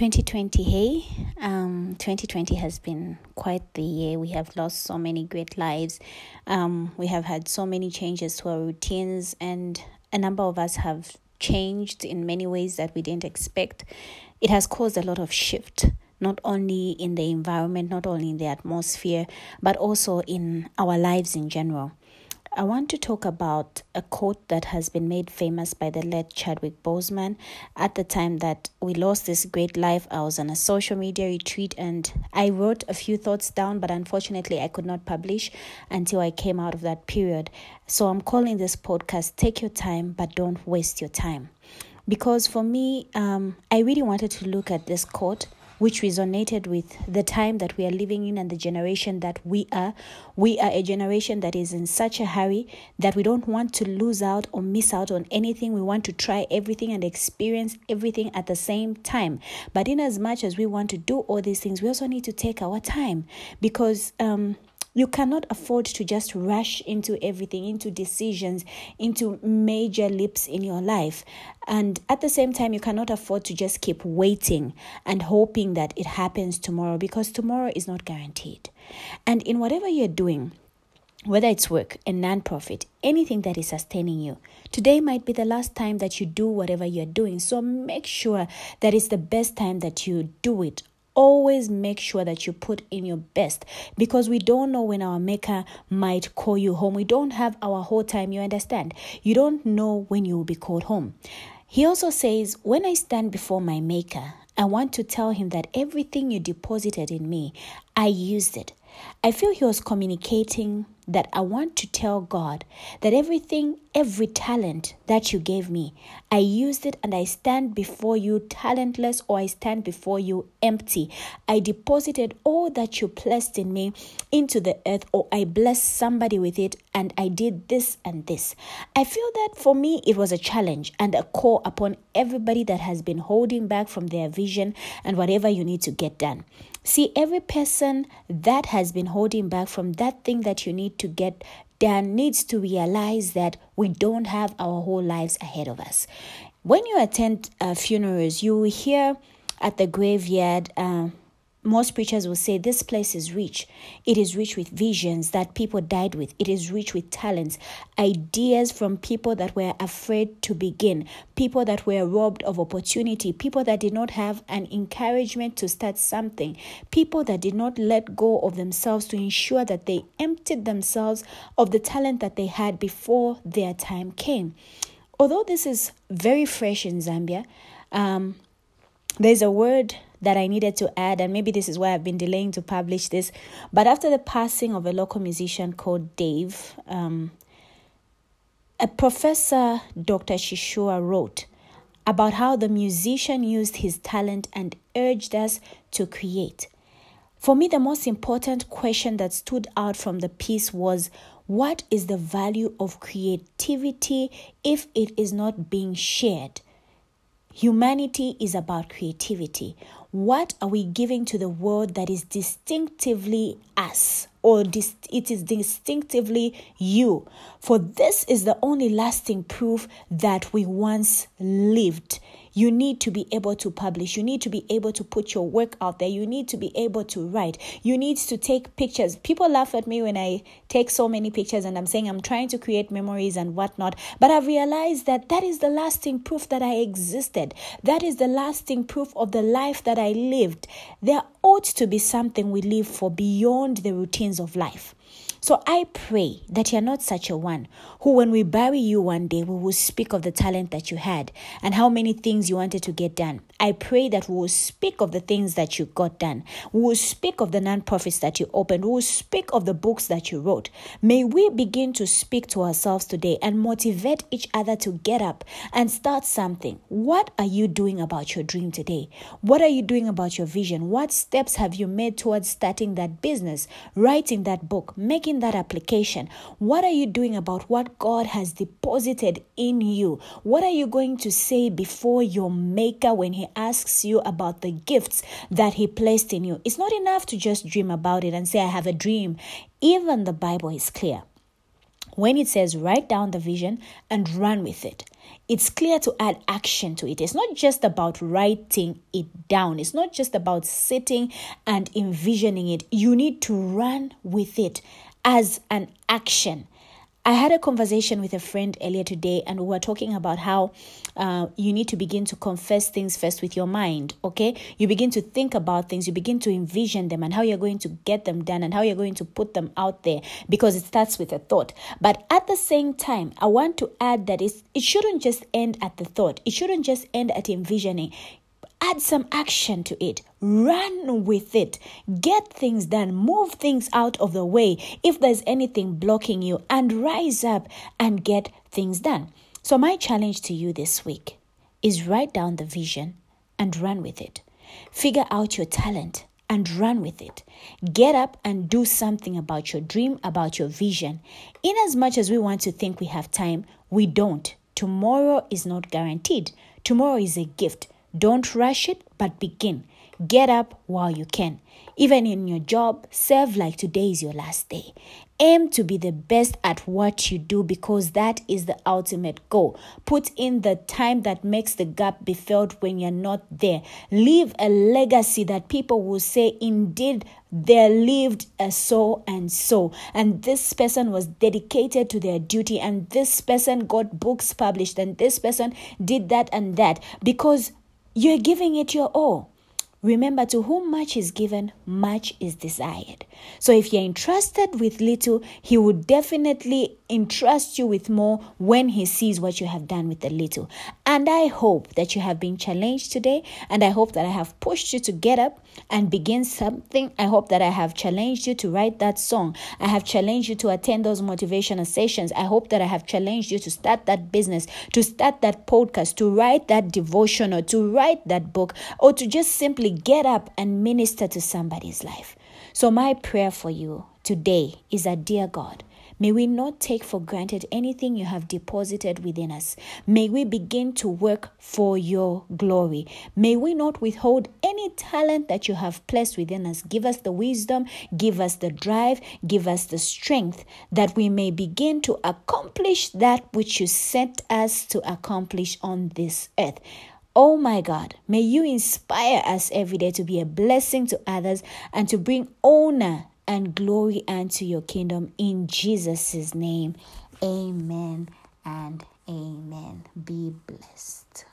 2020, hey, um, 2020 has been quite the year. We have lost so many great lives. Um, we have had so many changes to our routines, and a number of us have changed in many ways that we didn't expect. It has caused a lot of shift, not only in the environment, not only in the atmosphere, but also in our lives in general. I want to talk about a quote that has been made famous by the late Chadwick Boseman. At the time that we lost this great life, I was on a social media retreat and I wrote a few thoughts down, but unfortunately, I could not publish until I came out of that period. So I'm calling this podcast Take Your Time, but Don't Waste Your Time. Because for me, um, I really wanted to look at this quote which resonated with the time that we are living in and the generation that we are. We are a generation that is in such a hurry that we don't want to lose out or miss out on anything. We want to try everything and experience everything at the same time. But in as much as we want to do all these things, we also need to take our time because um, you cannot afford to just rush into everything, into decisions, into major leaps in your life. And at the same time, you cannot afford to just keep waiting and hoping that it happens tomorrow because tomorrow is not guaranteed. And in whatever you're doing, whether it's work, a nonprofit, anything that is sustaining you. Today might be the last time that you do whatever you're doing. So make sure that it's the best time that you do it always make sure that you put in your best because we don't know when our maker might call you home. We don't have our whole time, you understand? You don't know when you will be called home. He also says, When I stand before my maker, I want to tell him that everything you deposited in me, I used it. I feel he was communicating that I want to tell God that everything, every talent that you gave me, I used it and I stand before you talentless or I stand before you empty. I deposited all that you placed in me into the earth or I blessed somebody with it and I did this and this. I feel that for me it was a challenge and a call upon everybody that has been holding back from their vision and whatever you need to get done. See, every person that has been holding back from that thing that you need to get done needs to realize that we don't have our whole lives ahead of us. When you attend uh, funerals, you hear at the graveyard uh, most preachers will say this place is rich. It is rich with visions that people died with. It is rich with talents, ideas from people that were afraid to begin, people that were robbed of opportunity, people that did not have an encouragement to start something, people that did not let go of themselves to ensure that they emptied themselves of the talent that they had before their time came. Although this is very fresh in Zambia, um, there's a word that I needed to add, and maybe this is why I've been delaying to publish this. But after the passing of a local musician called Dave, um, a professor, Dr. Sishuwa, wrote about how the musician used his talent and urged us to create. For me, the most important question that stood out from the piece was what is the value of creativity if it is not being shared? Humanity is about creativity. What are we giving to the world that is distinctively us or dis- it is distinctively you? For this is the only lasting proof that we once lived you need to be able to publish. You need to be able to put your work out there. You need to be able to write. You need to take pictures. People laugh at me when I take so many pictures and I'm saying I'm trying to create memories and whatnot. But I've realized that that is the lasting proof that I existed. That is the lasting proof of the life that I lived. There ought to be something we live for beyond the routines of life. So I pray that you're not such a one who, when we bury you one day, we will speak of the talent that you had and how many things you wanted to get done. I pray that we will speak of the things that you got done. We will speak of the non-profits that you opened. We will speak of the books that you wrote. May we begin to speak to ourselves today and motivate each other to get up and start something. What are you doing about your dream today? What are you doing about your vision? What steps have you made towards starting that business, writing that book, making making that application? What are you doing about what God has deposited in you? What are you going to say before your Maker when He asks you about the gifts that He placed in you? It's not enough to just dream about it and say, I have a dream. Even the Bible is clear when it says write down the vision and run with it. it's clear to add action to it. It's not just about writing it down, it's not just about sitting and envisioning it. You need to run with it as an action. I had a conversation with a friend earlier today, and we were talking about how uh, you need to begin to confess things first with your mind. Okay, you begin to think about things, you begin to envision them, and how you're going to get them done, and how you're going to put them out there because it starts with a thought. But at the same time, I want to add that it shouldn't just end at the thought, it shouldn't just end at envisioning add some action to it. Run with it. Get things done. Move things out of the way if there's anything blocking you and rise up and get things done. So, my challenge to you this week is write down the vision and run with it. Figure out your talent and run with it. Get up and do something about your dream, about your vision. In as much as we want to think we have time, we don't. Tomorrow is not guaranteed. Tomorrow is a gift. Don't rush it, but begin. Get up while you can. Even in your job, serve like today is your last day. Aim to be the best at what you do because that is the ultimate goal. Put in the time that makes the gap be filled when you're not there. Leave a legacy that people will say, indeed, they lived a so and so. And this person was dedicated to their duty, and this person got books published, and this person did that and that because you're giving it your all. Remember, to whom much is given, much is desired. So, if you're entrusted with little, He will definitely entrust you with more when He sees what you have done with the little. And I hope that you have been challenged today, and I hope that I have pushed you to get up and begin something. I hope that I have challenged you to write that song. I have challenged you to attend those motivational sessions. I hope that I have challenged you to start that business, to start that podcast, to write that devotion, or to write that book, or to just simply get up and minister to somebody's life. So, my prayer for you today is that, dear God, May we not take for granted anything you have deposited within us. May we begin to work for your glory. May we not withhold any talent that you have placed within us. Give us the wisdom, give us the drive, give us the strength that we may begin to accomplish that which you sent us to accomplish on this earth. Oh my God, may you inspire us every day to be a blessing to others and to bring honor and glory unto your kingdom in Jesus' name. Amen and amen. Be blessed.